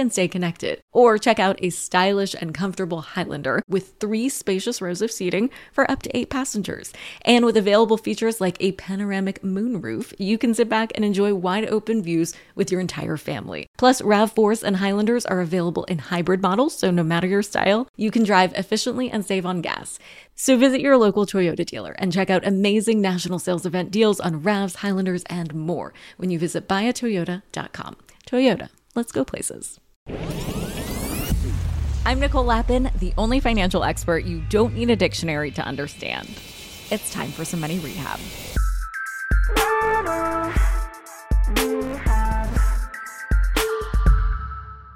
can stay connected. Or check out a stylish and comfortable Highlander with three spacious rows of seating for up to eight passengers. And with available features like a panoramic moonroof, you can sit back and enjoy wide open views with your entire family. Plus, RAV4s and Highlanders are available in hybrid models, so no matter your style, you can drive efficiently and save on gas. So visit your local Toyota dealer and check out amazing national sales event deals on RAVs, Highlanders, and more when you visit buyatoyota.com. Toyota, let's go places. I'm Nicole Lapin, the only financial expert you don't need a dictionary to understand. It's time for some money rehab.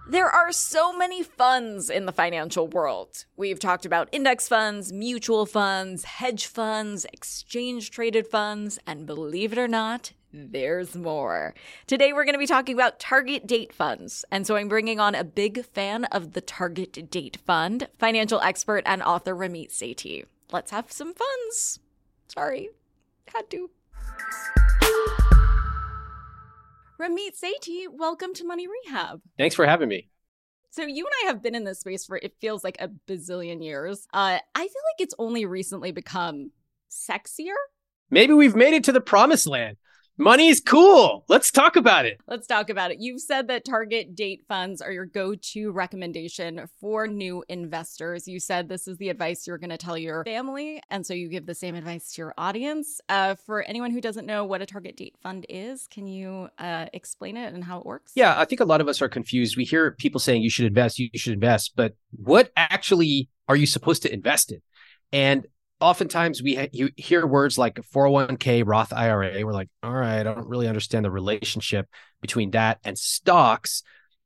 There are so many funds in the financial world. We've talked about index funds, mutual funds, hedge funds, exchange traded funds, and believe it or not, there's more. Today, we're going to be talking about target date funds. And so I'm bringing on a big fan of the Target Date Fund, financial expert and author Ramit Sethi. Let's have some funds. Sorry, had to. Ramit Sethi, welcome to Money Rehab. Thanks for having me. So you and I have been in this space for it feels like a bazillion years. Uh, I feel like it's only recently become sexier. Maybe we've made it to the promised land. Money is cool. Let's talk about it. Let's talk about it. You've said that target date funds are your go to recommendation for new investors. You said this is the advice you're going to tell your family. And so you give the same advice to your audience. Uh, for anyone who doesn't know what a target date fund is, can you uh, explain it and how it works? Yeah, I think a lot of us are confused. We hear people saying you should invest, you should invest, but what actually are you supposed to invest in? And oftentimes we ha- you hear words like 401k roth ira we're like all right i don't really understand the relationship between that and stocks.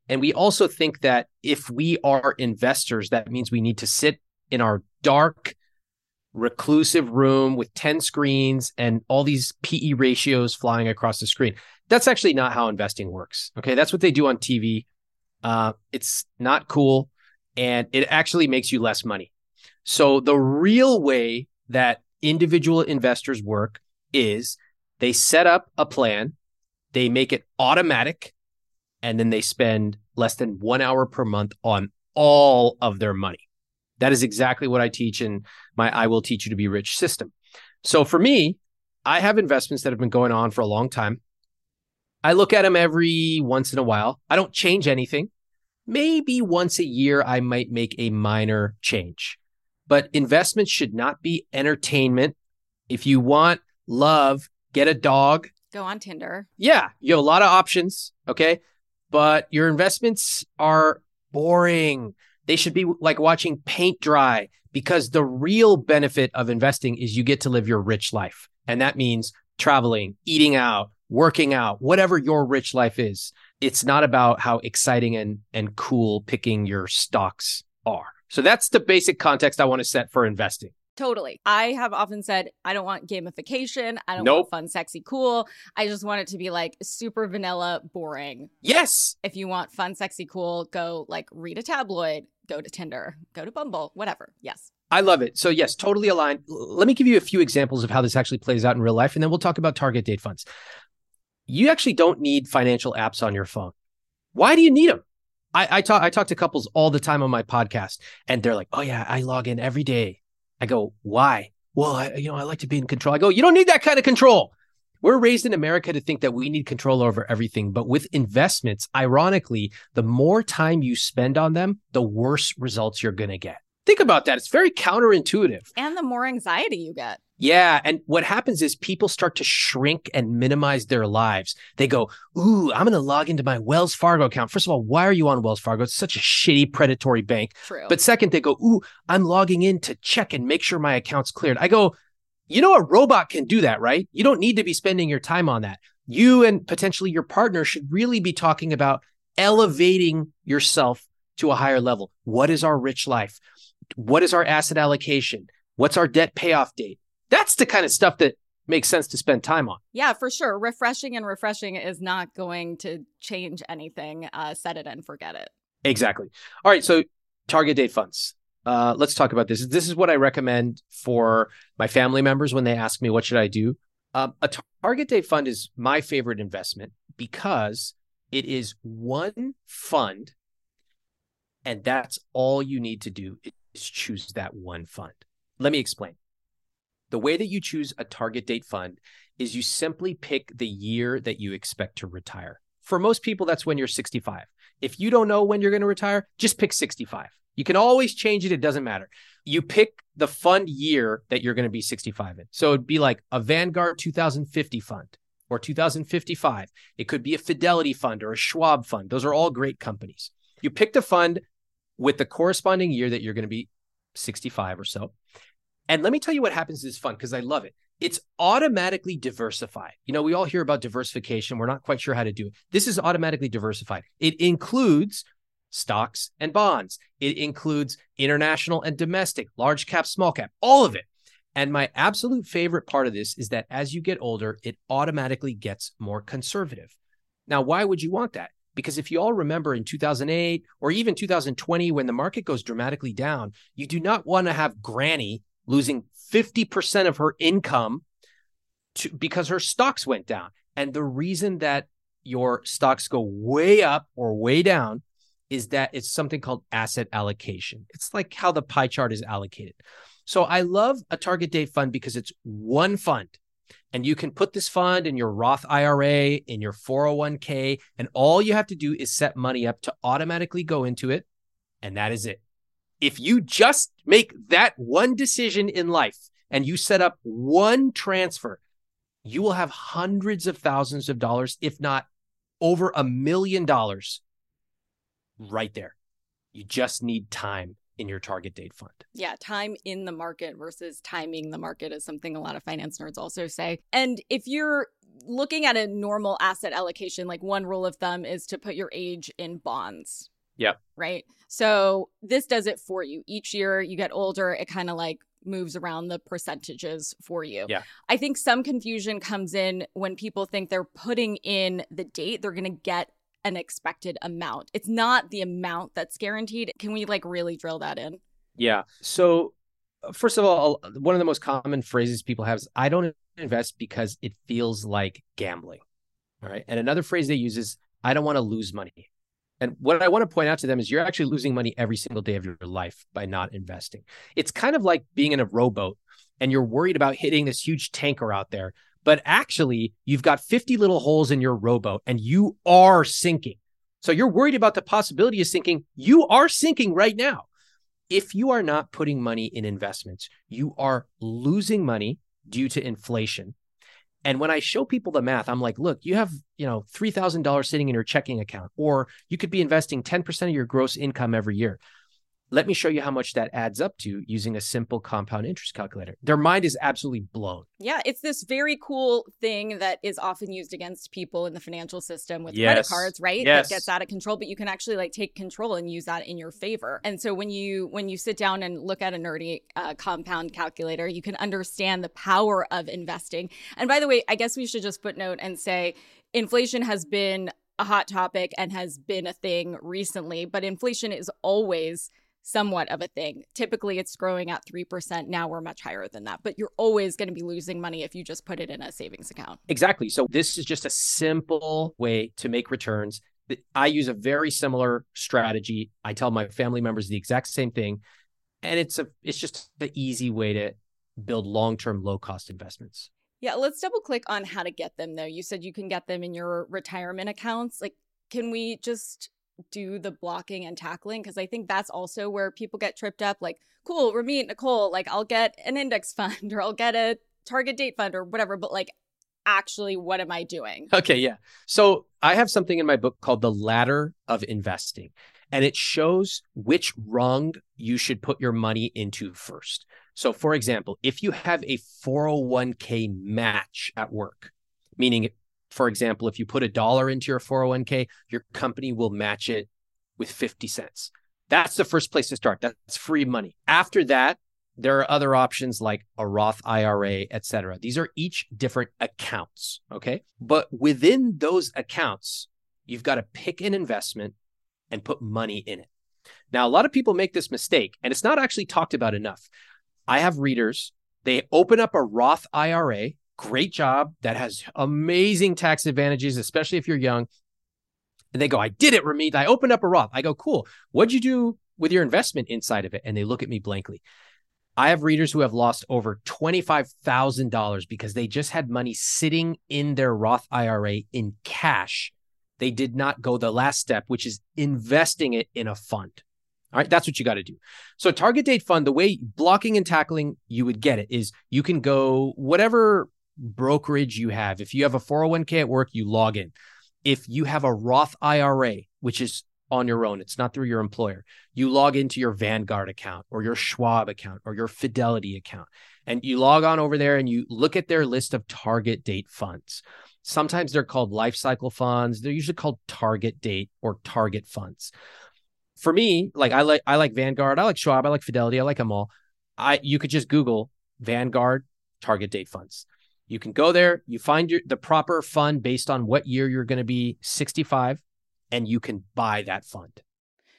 And we also think that if we are investors that means we need to sit in our dark reclusive room with 10 screens and all these pe ratios flying across the screen. That's actually not how investing works okay? That's what they do on tv uh, it's not cool and it actually makes you less money. So the real way that individual investors work is they set up a plan, they make it automatic, and then they spend less than one hour per month on all of their money. That is exactly what I teach in my I Will Teach You to Be Rich system. So for me, I have investments that have been going on for a long time. I look at them every once in a while. I don't change anything. Maybe once a year, I might make a minor change but investments should not be entertainment. If you want love, get a dog. Go on Tinder. Yeah, you have a lot of options. Okay. But your investments are boring. They should be like watching paint dry because the real benefit of investing is you get to live your rich life. And that means traveling, eating out, working out, whatever your rich life is. It's not about how exciting and, and cool picking your stocks are. So that's the basic context I want to set for investing. Totally. I have often said I don't want gamification. I don't nope. want fun, sexy, cool. I just want it to be like super vanilla, boring. Yes. If you want fun, sexy, cool, go like read a tabloid, go to Tinder, go to Bumble, whatever. Yes. I love it. So, yes, totally aligned. Let me give you a few examples of how this actually plays out in real life, and then we'll talk about target date funds. You actually don't need financial apps on your phone. Why do you need them? I, I talk I talk to couples all the time on my podcast, and they're like, "Oh yeah, I log in every day." I go, "Why?" Well, I, you know, I like to be in control. I go, "You don't need that kind of control." We're raised in America to think that we need control over everything, but with investments, ironically, the more time you spend on them, the worse results you're going to get. Think about that. It's very counterintuitive. And the more anxiety you get. Yeah. And what happens is people start to shrink and minimize their lives. They go, Ooh, I'm going to log into my Wells Fargo account. First of all, why are you on Wells Fargo? It's such a shitty, predatory bank. True. But second, they go, Ooh, I'm logging in to check and make sure my account's cleared. I go, You know, a robot can do that, right? You don't need to be spending your time on that. You and potentially your partner should really be talking about elevating yourself to a higher level. What is our rich life? What is our asset allocation? What's our debt payoff date? That's the kind of stuff that makes sense to spend time on. Yeah, for sure. Refreshing and refreshing is not going to change anything. Uh, set it and forget it. Exactly. All right. So target date funds. Uh, let's talk about this. This is what I recommend for my family members when they ask me what should I do. Um, a target date fund is my favorite investment because it is one fund, and that's all you need to do is choose that one fund. Let me explain. The way that you choose a target date fund is you simply pick the year that you expect to retire. For most people, that's when you're 65. If you don't know when you're going to retire, just pick 65. You can always change it. It doesn't matter. You pick the fund year that you're going to be 65 in. So it'd be like a Vanguard 2050 fund or 2055. It could be a Fidelity fund or a Schwab fund. Those are all great companies. You pick the fund with the corresponding year that you're going to be 65 or so. And let me tell you what happens to this fund because I love it. It's automatically diversified. You know, we all hear about diversification. We're not quite sure how to do it. This is automatically diversified. It includes stocks and bonds, it includes international and domestic, large cap, small cap, all of it. And my absolute favorite part of this is that as you get older, it automatically gets more conservative. Now, why would you want that? Because if you all remember in 2008 or even 2020, when the market goes dramatically down, you do not want to have granny losing 50% of her income to, because her stocks went down. And the reason that your stocks go way up or way down is that it's something called asset allocation. It's like how the pie chart is allocated. So I love a target date fund because it's one fund. And you can put this fund in your Roth IRA, in your 401k, and all you have to do is set money up to automatically go into it. And that is it if you just make that one decision in life and you set up one transfer, you will have hundreds of thousands of dollars, if not over a million dollars right there. You just need time in your target date fund. Yeah, time in the market versus timing the market is something a lot of finance nerds also say. And if you're looking at a normal asset allocation, like one rule of thumb is to put your age in bonds. Yep. Right. So this does it for you. Each year you get older, it kind of like moves around the percentages for you. Yeah. I think some confusion comes in when people think they're putting in the date, they're going to get an expected amount. It's not the amount that's guaranteed. Can we like really drill that in? Yeah. So, uh, first of all, one of the most common phrases people have is I don't invest because it feels like gambling. All right. And another phrase they use is I don't want to lose money. And what I want to point out to them is you're actually losing money every single day of your life by not investing. It's kind of like being in a rowboat and you're worried about hitting this huge tanker out there, but actually you've got 50 little holes in your rowboat and you are sinking. So you're worried about the possibility of sinking. You are sinking right now. If you are not putting money in investments, you are losing money due to inflation and when I show people the math, I'm like, look, you have, you know, $3,000 sitting in your checking account, or you could be investing 10% of your gross income every year. Let me show you how much that adds up to using a simple compound interest calculator. Their mind is absolutely blown. Yeah, it's this very cool thing that is often used against people in the financial system with yes. credit cards, right? Yes. That gets out of control, but you can actually like take control and use that in your favor. And so when you when you sit down and look at a nerdy uh, compound calculator, you can understand the power of investing. And by the way, I guess we should just footnote and say inflation has been a hot topic and has been a thing recently, but inflation is always somewhat of a thing. Typically, it's growing at 3%. Now we're much higher than that, but you're always going to be losing money if you just put it in a savings account. Exactly. So, this is just a simple way to make returns. I use a very similar strategy. I tell my family members the exact same thing. And it's a it's just the easy way to build long-term low-cost investments. Yeah, let's double click on how to get them though. You said you can get them in your retirement accounts. Like can we just do the blocking and tackling because I think that's also where people get tripped up. Like, cool, Ramit, Nicole, like I'll get an index fund or I'll get a target date fund or whatever, but like actually what am I doing? Okay, yeah. So I have something in my book called The Ladder of Investing, and it shows which rung you should put your money into first. So, for example, if you have a 401k match at work, meaning for example, if you put a dollar into your 401k, your company will match it with 50 cents. That's the first place to start. That's free money. After that, there are other options like a Roth IRA, etc. These are each different accounts. Okay. But within those accounts, you've got to pick an investment and put money in it. Now, a lot of people make this mistake, and it's not actually talked about enough. I have readers, they open up a Roth IRA, great job, that has amazing tax advantages, especially if you're young. And they go, I did it, Ramit. I opened up a Roth. I go, cool. What'd you do with your investment inside of it? And they look at me blankly. I have readers who have lost over $25,000 because they just had money sitting in their Roth IRA in cash. They did not go the last step, which is investing it in a fund. All right, that's what you got to do. So, target date fund, the way blocking and tackling you would get it is you can go whatever brokerage you have. If you have a 401k at work, you log in. If you have a Roth IRA, which is on your own, it's not through your employer, you log into your Vanguard account or your Schwab account or your Fidelity account. And you log on over there and you look at their list of target date funds. Sometimes they're called life cycle funds. They're usually called target date or target funds for me, like I like I like Vanguard, I like Schwab, I like Fidelity, I like them all. I you could just Google Vanguard target date funds. You can go there, you find your the proper fund based on what year you're going to be 65 and you can buy that fund.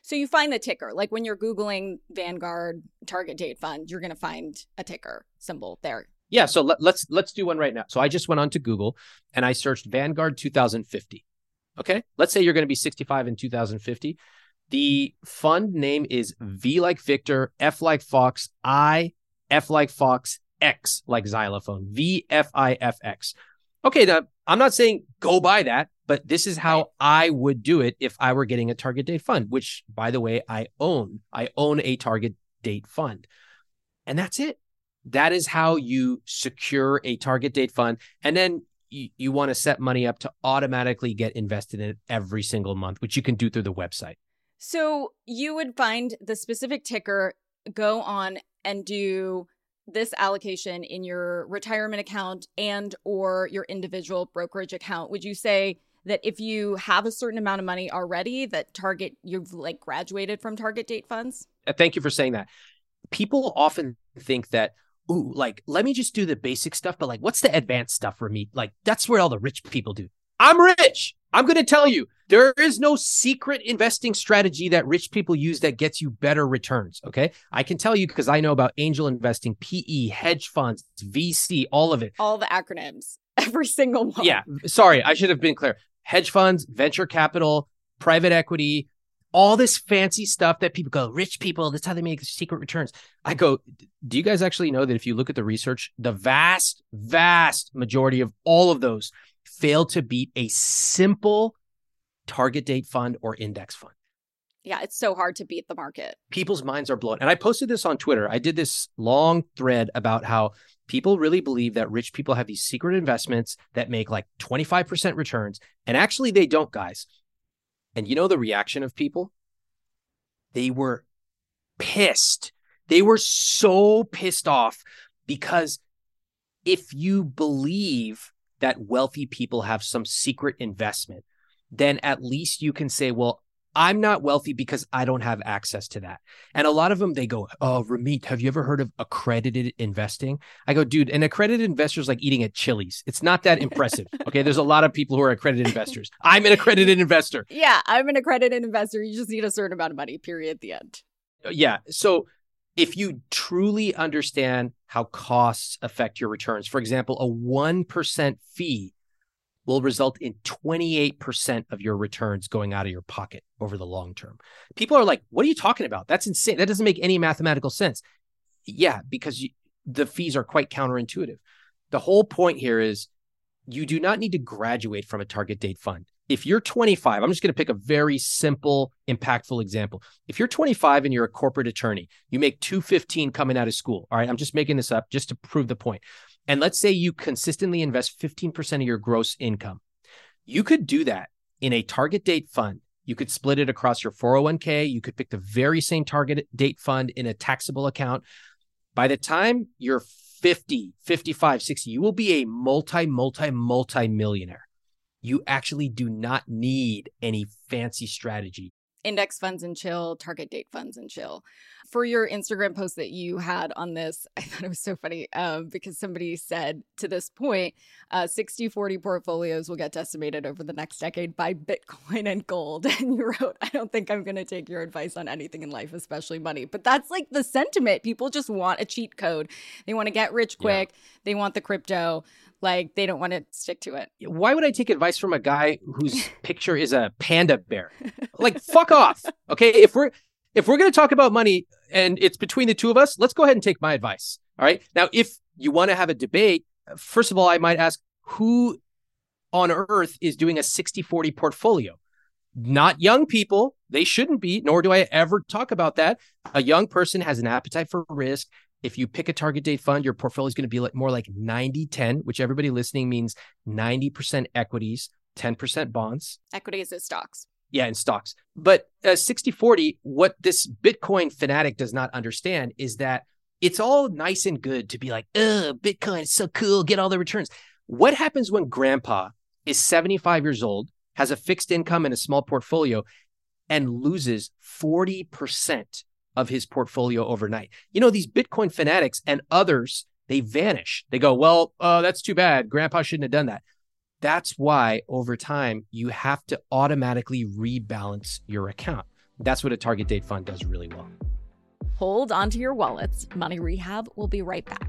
So you find the ticker. Like when you're googling Vanguard target date fund, you're going to find a ticker symbol there. Yeah, so let, let's let's do one right now. So I just went on to Google and I searched Vanguard 2050. Okay? Let's say you're going to be 65 in 2050. The fund name is V like Victor, F like Fox, I, F like Fox, X like xylophone, V F I F X. Okay, now I'm not saying go buy that, but this is how I would do it if I were getting a target date fund, which by the way, I own. I own a target date fund. And that's it. That is how you secure a target date fund. And then you, you want to set money up to automatically get invested in it every single month, which you can do through the website. So you would find the specific ticker, go on and do this allocation in your retirement account and or your individual brokerage account. Would you say that if you have a certain amount of money already that target you've like graduated from target date funds? Uh, thank you for saying that. People often think that ooh, like let me just do the basic stuff, but like what's the advanced stuff for me? Like that's where all the rich people do. I'm rich. I'm going to tell you, there is no secret investing strategy that rich people use that gets you better returns. Okay. I can tell you because I know about angel investing, PE, hedge funds, VC, all of it. All the acronyms, every single one. Yeah. Sorry. I should have been clear. Hedge funds, venture capital, private equity, all this fancy stuff that people go, rich people, that's how they make secret returns. I go, do you guys actually know that if you look at the research, the vast, vast majority of all of those fail to beat a simple target date fund or index fund. Yeah, it's so hard to beat the market. People's minds are blown. And I posted this on Twitter. I did this long thread about how people really believe that rich people have these secret investments that make like 25% returns. And actually, they don't, guys. And you know the reaction of people? They were pissed. They were so pissed off because if you believe that wealthy people have some secret investment, then at least you can say, well, I'm not wealthy because I don't have access to that. And a lot of them, they go, Oh, Ramit, have you ever heard of accredited investing? I go, dude, an accredited investor is like eating at Chili's. It's not that impressive. okay. There's a lot of people who are accredited investors. I'm an accredited investor. Yeah. I'm an accredited investor. You just need a certain amount of money, period, at the end. Uh, yeah. So if you truly understand how costs affect your returns, for example, a 1% fee will result in 28% of your returns going out of your pocket over the long term. People are like, what are you talking about? That's insane. That doesn't make any mathematical sense. Yeah, because you, the fees are quite counterintuitive. The whole point here is you do not need to graduate from a target date fund if you're 25, I'm just going to pick a very simple, impactful example. If you're 25 and you're a corporate attorney, you make 215 coming out of school. All right, I'm just making this up just to prove the point. And let's say you consistently invest 15% of your gross income. You could do that in a target date fund. You could split it across your 401k. You could pick the very same target date fund in a taxable account. By the time you're 50, 55, 60, you will be a multi, multi, multi millionaire you actually do not need any fancy strategy. Index funds and chill, target date funds and chill. for your Instagram post that you had on this, I thought it was so funny um, because somebody said to this point, uh, 60 40 portfolios will get decimated over the next decade by Bitcoin and gold. And you wrote, I don't think I'm going to take your advice on anything in life, especially money. But that's like the sentiment. People just want a cheat code. They want to get rich quick, yeah. they want the crypto. Like they don't want to stick to it. Why would I take advice from a guy whose picture is a panda bear? Like fuck off. Okay, if we're if we're to talk about money and it's between the two of us, let's go ahead and take my advice. All right. Now, if you want to have a debate, first of all, I might ask who on earth is doing a 60 40 portfolio? Not young people. They shouldn't be, nor do I ever talk about that. A young person has an appetite for risk. If you pick a target date fund, your portfolio is going to be more like 90 10, which everybody listening means 90% equities, 10% bonds. Equities is stocks. Yeah, in stocks. But uh, 60 40, what this Bitcoin fanatic does not understand is that it's all nice and good to be like, oh, Bitcoin is so cool, get all the returns. What happens when grandpa is 75 years old, has a fixed income and a small portfolio, and loses 40% of his portfolio overnight? You know, these Bitcoin fanatics and others, they vanish. They go, well, uh, that's too bad. Grandpa shouldn't have done that. That's why over time you have to automatically rebalance your account. That's what a target date fund does really well. Hold onto your wallets. Money Rehab will be right back.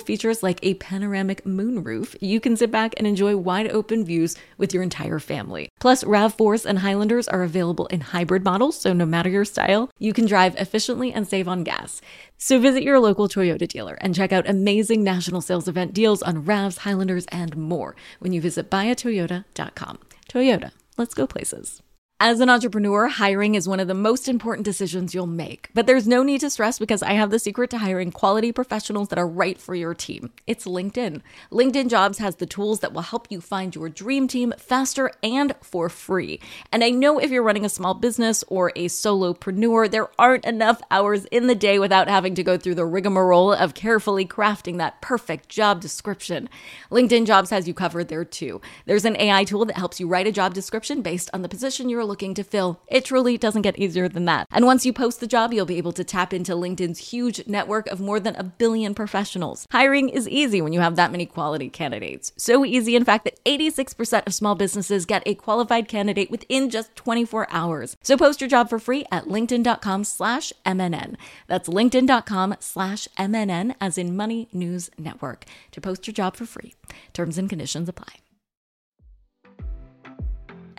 features like a panoramic moonroof, you can sit back and enjoy wide open views with your entire family. Plus, RAV4s and Highlanders are available in hybrid models, so no matter your style, you can drive efficiently and save on gas. So visit your local Toyota dealer and check out amazing national sales event deals on RAVs, Highlanders, and more when you visit buyatoyota.com. Toyota, let's go places. As an entrepreneur, hiring is one of the most important decisions you'll make. But there's no need to stress because I have the secret to hiring quality professionals that are right for your team. It's LinkedIn. LinkedIn Jobs has the tools that will help you find your dream team faster and for free. And I know if you're running a small business or a solopreneur, there aren't enough hours in the day without having to go through the rigmarole of carefully crafting that perfect job description. LinkedIn Jobs has you covered there too. There's an AI tool that helps you write a job description based on the position you're looking to fill. It truly doesn't get easier than that. And once you post the job, you'll be able to tap into LinkedIn's huge network of more than a billion professionals. Hiring is easy when you have that many quality candidates. So easy, in fact, that 86% of small businesses get a qualified candidate within just 24 hours. So post your job for free at linkedin.com slash MNN. That's linkedin.com slash MNN as in Money News Network to post your job for free. Terms and conditions apply.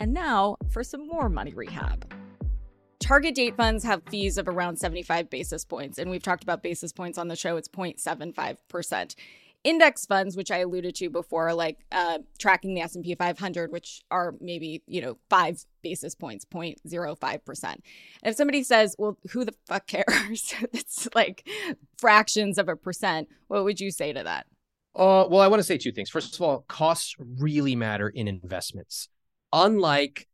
And now for some more money rehab. Target date funds have fees of around 75 basis points, and we've talked about basis points on the show. It's 0.75%. Index funds, which I alluded to before, like uh, tracking the S&P 500, which are maybe, you know, five basis points, 0.05%. And if somebody says, well, who the fuck cares? it's like fractions of a percent. What would you say to that? Uh, well, I want to say two things. First of all, costs really matter in investments unlike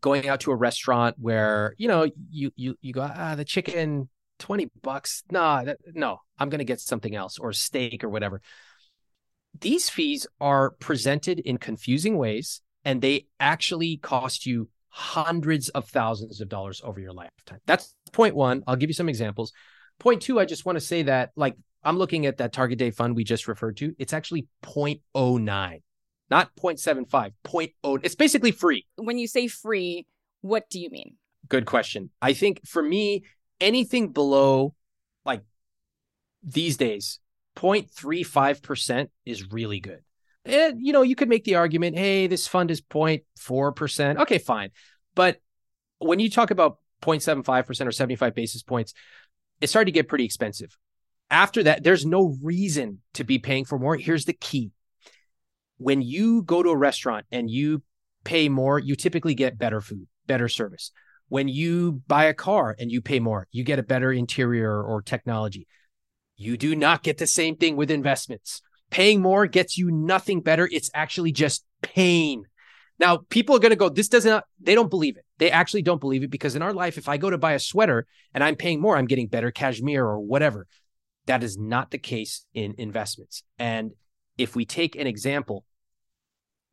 going out to a restaurant where you know you you you go ah the chicken 20 bucks. Nah that, no i'm going to get something else or steak or whatever. These fees are presented in confusing ways and they actually cost you hundreds of thousands of dollars over your lifetime. That's point one. I'll give you some examples. Point two i just want to say that like i'm looking at that target date fund we just referred to. It's actually 0.09 not 0.75, 0.0. It's basically free. When you say free, what do you mean? Good question. I think for me, anything below like these days, 0.35% is really good. And, you know, you could make the argument, hey, this fund is 0.4%. Okay, fine. But when you talk about 0.75% or 75 basis points, it started to get pretty expensive. After that, there's no reason to be paying for more. Here's the key when you go to a restaurant and you pay more, you typically get better food, better service. When you buy a car and you pay more, you get a better interior or technology. You do not get the same thing with investments. Paying more gets you nothing better. It's actually just pain. Now, people are going to go, this doesn't, they don't believe it. They actually don't believe it because in our life, if I go to buy a sweater and I'm paying more, I'm getting better cashmere or whatever. That is not the case in investments. And if we take an example,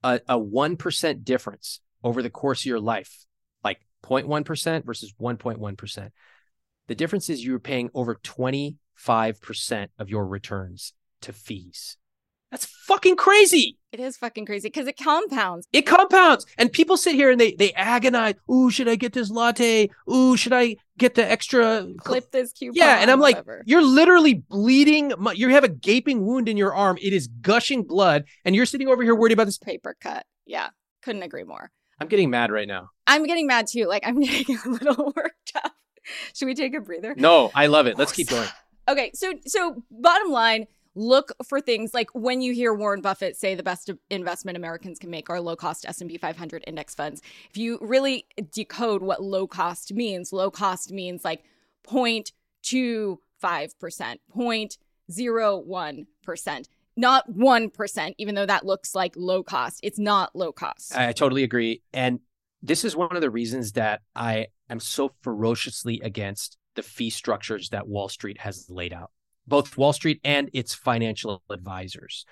a, a 1% difference over the course of your life, like 0.1% versus 1.1%, the difference is you're paying over 25% of your returns to fees. That's fucking crazy. It is fucking crazy because it compounds. It compounds. And people sit here and they they agonize. Ooh, should I get this latte? Ooh, should I get the extra clip this coupon? Yeah, and I'm whatever. like, you're literally bleeding. You have a gaping wound in your arm. It is gushing blood, and you're sitting over here worried about this paper cut. Yeah, couldn't agree more. I'm getting mad right now. I'm getting mad too. Like I'm getting a little worked up. Should we take a breather? No, I love it. Let's keep going. Okay, so so bottom line, look for things like when you hear Warren Buffett say the best investment Americans can make are low cost S&P 500 index funds. If you really decode what low cost means, low cost means like 0.25%, 0.01%, not 1%, even though that looks like low cost. It's not low cost. I totally agree. And this is one of the reasons that I am so ferociously against the fee structures that Wall Street has laid out both Wall Street and its financial advisors.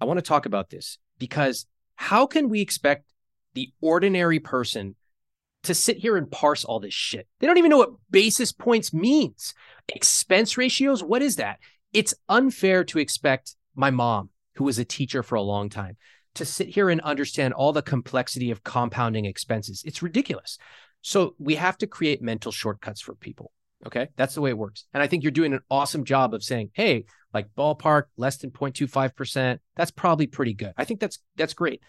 I want to talk about this because how can we expect the ordinary person to sit here and parse all this shit? They don't even know what basis points means. Expense ratios, what is that? It's unfair to expect my mom, who was a teacher for a long time, to sit here and understand all the complexity of compounding expenses. It's ridiculous. So we have to create mental shortcuts for people. Okay. That's the way it works. And I think you're doing an awesome job of saying, hey, like ballpark, less than 0.25%. That's probably pretty good. I think that's that's great.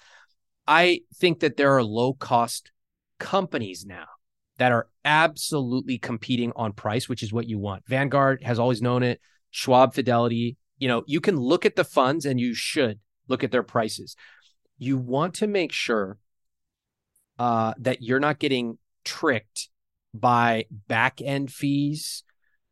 I think that there are low cost companies now that are absolutely competing on price, which is what you want. Vanguard has always known it. Schwab Fidelity, you know, you can look at the funds and you should look at their prices. You want to make sure uh, that you're not getting tricked by back end fees,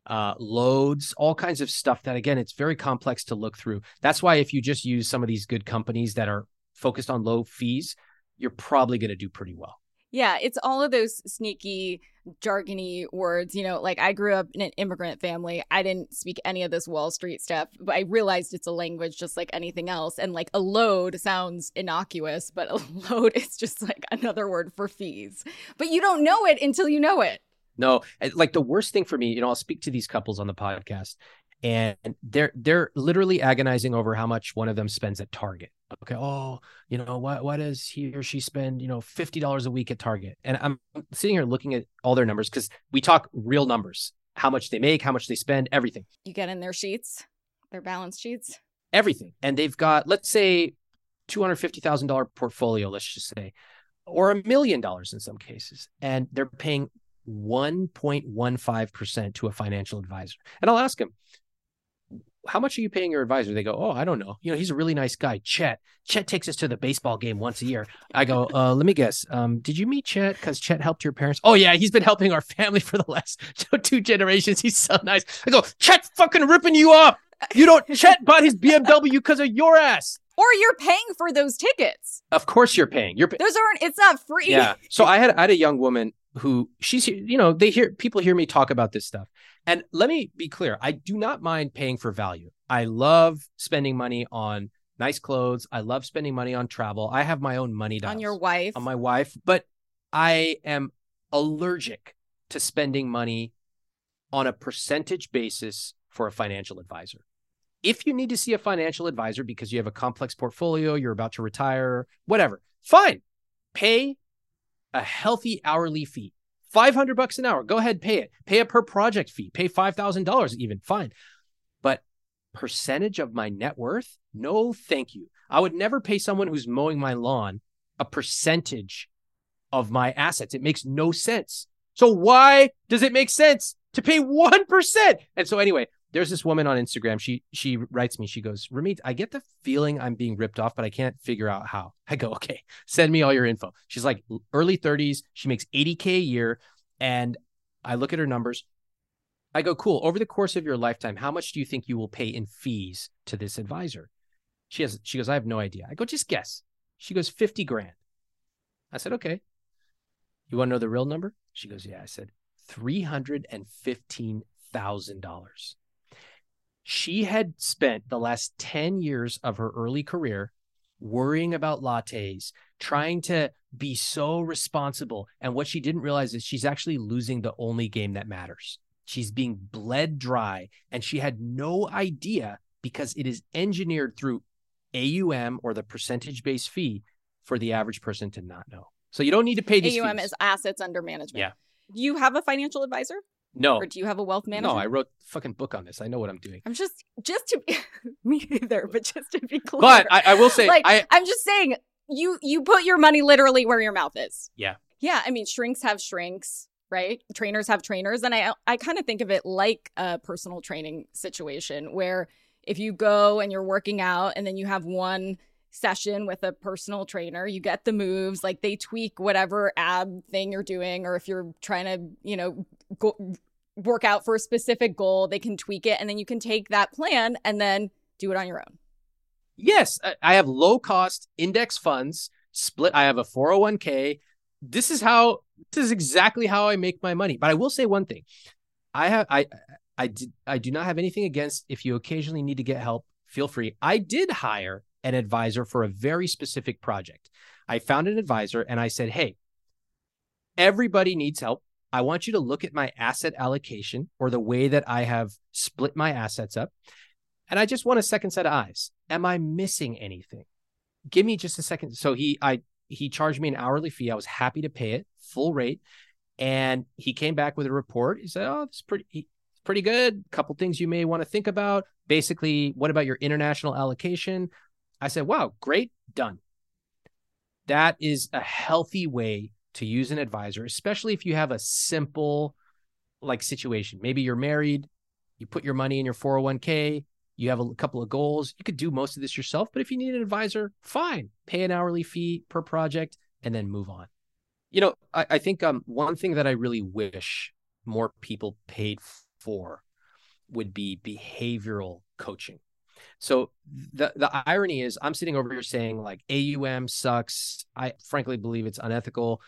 uh, loads, all kinds of stuff that, again, it's very complex to look through. That's why if you just use some of these good companies that are focused on low fees, you're probably going to do pretty well. Yeah, it's all of those sneaky, jargony words. You know, like I grew up in an immigrant family. I didn't speak any of this Wall Street stuff, but I realized it's a language just like anything else. And like a load sounds innocuous, but a load is just like another word for fees. But you don't know it until you know it. No, like the worst thing for me, you know, I'll speak to these couples on the podcast and they're they're literally agonizing over how much one of them spends at Target. Okay oh you know what what does he or she spend you know $50 a week at target? And i'm sitting here looking at all their numbers because we talk real numbers how much they make how much they spend everything. You get in their sheets their balance sheets? Everything. And they've got let's say $250000 portfolio let's just say or a million dollars in some cases and they're paying 1.15% to a financial advisor. And i'll ask them how much are you paying your advisor? They go, oh, I don't know. You know, he's a really nice guy. Chet. Chet takes us to the baseball game once a year. I go, uh, let me guess. Um, did you meet Chet because Chet helped your parents? Oh yeah, he's been helping our family for the last two generations. He's so nice. I go, Chet fucking ripping you off. You don't. Chet bought his BMW because of your ass. Or you're paying for those tickets. Of course you're paying. You're. Those aren't. It's not free. Yeah. So I had I had a young woman who she's you know they hear people hear me talk about this stuff and let me be clear i do not mind paying for value. I love spending money on nice clothes. I love spending money on travel. I have my own money on your wife. on my wife but i am allergic to spending money on a percentage basis for a financial advisor. If you need to see a financial advisor because you have a complex portfolio you're about to retire whatever fine. Pay a healthy hourly fee. 500 bucks an hour. Go ahead, pay it. Pay a per project fee. Pay $5,000 even. Fine. But percentage of my net worth? No, thank you. I would never pay someone who's mowing my lawn a percentage of my assets. It makes no sense. So why does it make sense to pay 1%? And so anyway, there's this woman on Instagram. She she writes me. She goes, Ramit, I get the feeling I'm being ripped off, but I can't figure out how. I go, okay, send me all your info. She's like early 30s. She makes 80k a year. And I look at her numbers. I go, cool. Over the course of your lifetime, how much do you think you will pay in fees to this advisor? She has she goes, I have no idea. I go, just guess. She goes, 50 grand. I said, okay. You want to know the real number? She goes, yeah. I said, $315,000. She had spent the last 10 years of her early career worrying about lattes, trying to be so responsible. And what she didn't realize is she's actually losing the only game that matters. She's being bled dry, and she had no idea because it is engineered through AUM or the percentage based fee for the average person to not know. So you don't need to pay these AUM fees. is assets under management. Yeah. Do you have a financial advisor? No, Or do you have a wealth manager? no. I wrote a fucking book on this. I know what I'm doing. I'm just just to be me either, but just to be clear. But I, I will say, like I I'm just saying you you put your money literally where your mouth is. Yeah. Yeah, I mean shrinks have shrinks, right? Trainers have trainers and I I kind of think of it like a personal training situation where if you go and you're working out and then you have one session with a personal trainer, you get the moves, like they tweak whatever ab thing you're doing or if you're trying to, you know, go work out for a specific goal, they can tweak it and then you can take that plan and then do it on your own. Yes, I- have low cost index funds split. I have a 401k. This is how this is exactly how I make my money. But I will say one thing. I have I I did I do not have anything against if you occasionally need to get help, feel free. I did hire an advisor for a very specific project. I found an advisor and I said, "Hey, everybody needs help. I want you to look at my asset allocation or the way that I have split my assets up. And I just want a second set of eyes. Am I missing anything? Give me just a second. So he I he charged me an hourly fee. I was happy to pay it full rate. And he came back with a report. He said, "Oh, it's pretty he- pretty good. A couple things you may want to think about. Basically, what about your international allocation?" I said, "Wow, great, done." That is a healthy way to use an advisor, especially if you have a simple like situation. Maybe you're married, you put your money in your 401k, you have a couple of goals. You could do most of this yourself, but if you need an advisor, fine. Pay an hourly fee per project and then move on. You know, I, I think um, one thing that I really wish more people paid for would be behavioral coaching. So the the irony is I'm sitting over here saying like AUM sucks. I frankly believe it's unethical.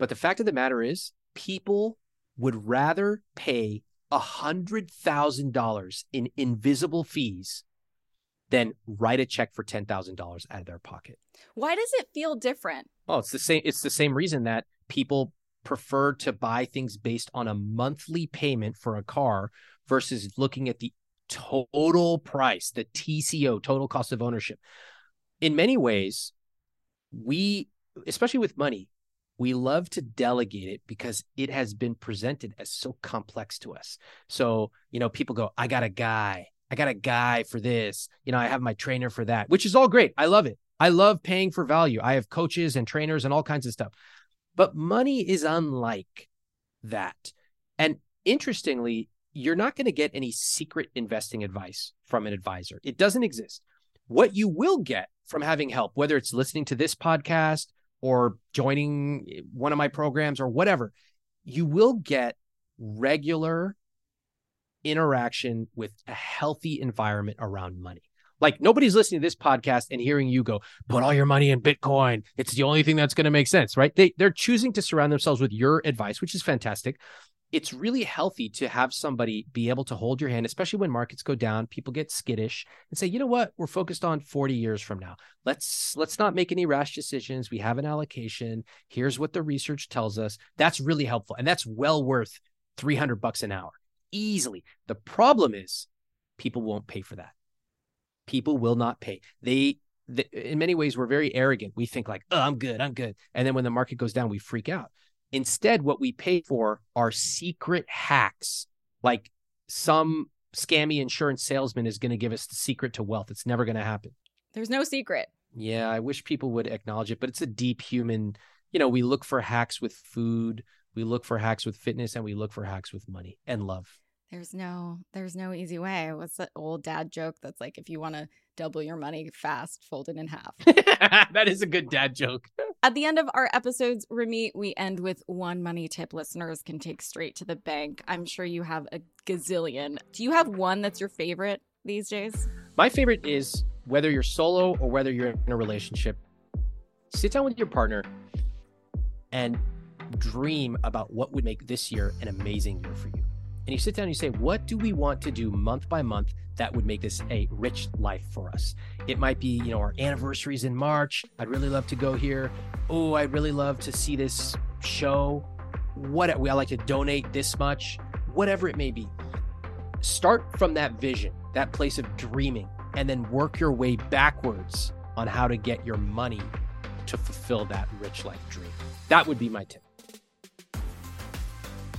But the fact of the matter is people would rather pay a hundred thousand dollars in invisible fees than write a check for ten thousand dollars out of their pocket. Why does it feel different? Well, it's the same. It's the same reason that people prefer to buy things based on a monthly payment for a car versus looking at the total price, the TCO, total cost of ownership. In many ways, we, especially with money, we love to delegate it because it has been presented as so complex to us. So, you know, people go, I got a guy, I got a guy for this, you know, I have my trainer for that, which is all great. I love it. I love paying for value. I have coaches and trainers and all kinds of stuff. But money is unlike that. And interestingly, you're not going to get any secret investing advice from an advisor. It doesn't exist. What you will get from having help, whether it's listening to this podcast or joining eh, one of my programs or whatever, you will get regular interaction with a healthy environment around money. Like nobody's listening to this podcast and hearing you go, put all your money in Bitcoin. It's the only thing that's going to make sense, right? They they're choosing to surround themselves with your advice, which is fantastic. It's really healthy to have somebody be able to hold your hand, especially when markets go down, people get skittish and say, you know what, we're focused on 40 years from now. Let's let's not make any rash decisions. We have an allocation. Here's what the research tells us. That's really helpful. And that's well worth 300 bucks an hour easily. The problem is people won't pay for that people will not pay. They, they, in many ways, we're very arrogant. We think like, oh, I'm good, I'm good. And then when the market goes down, we freak out. Instead, what we pay for are secret hacks, like some scammy insurance salesman is going to give us the secret to wealth. It's never going to happen. There's no secret. Yeah, I wish people would acknowledge it, but it's a deep human. You know, we look for hacks with food, we look for hacks with fitness, and we look for hacks with money and love. There's no there's no easy way. What's that old dad joke that's like if you want to double your money fast, folded in half. that is a good dad joke. At the end of our episodes, Ramit, we end with one money tip listeners can take straight to the bank. I'm sure you have a gazillion. Do you have one that's your favorite these days? My favorite is whether you're solo or whether you're in a relationship, sit down with your partner and dream about what would make this year an amazing year for you. And you sit down and you say, what do we want to do month by month that would make this a rich life for us? It might be, you know, our anniversaries in March. I'd really love to go here. Oh, I'd really love to see this show. What I like to donate this much, whatever it may be. Start from that vision, that place of dreaming, and then work your way backwards on how to get your money to fulfill that rich life dream. That would be my tip.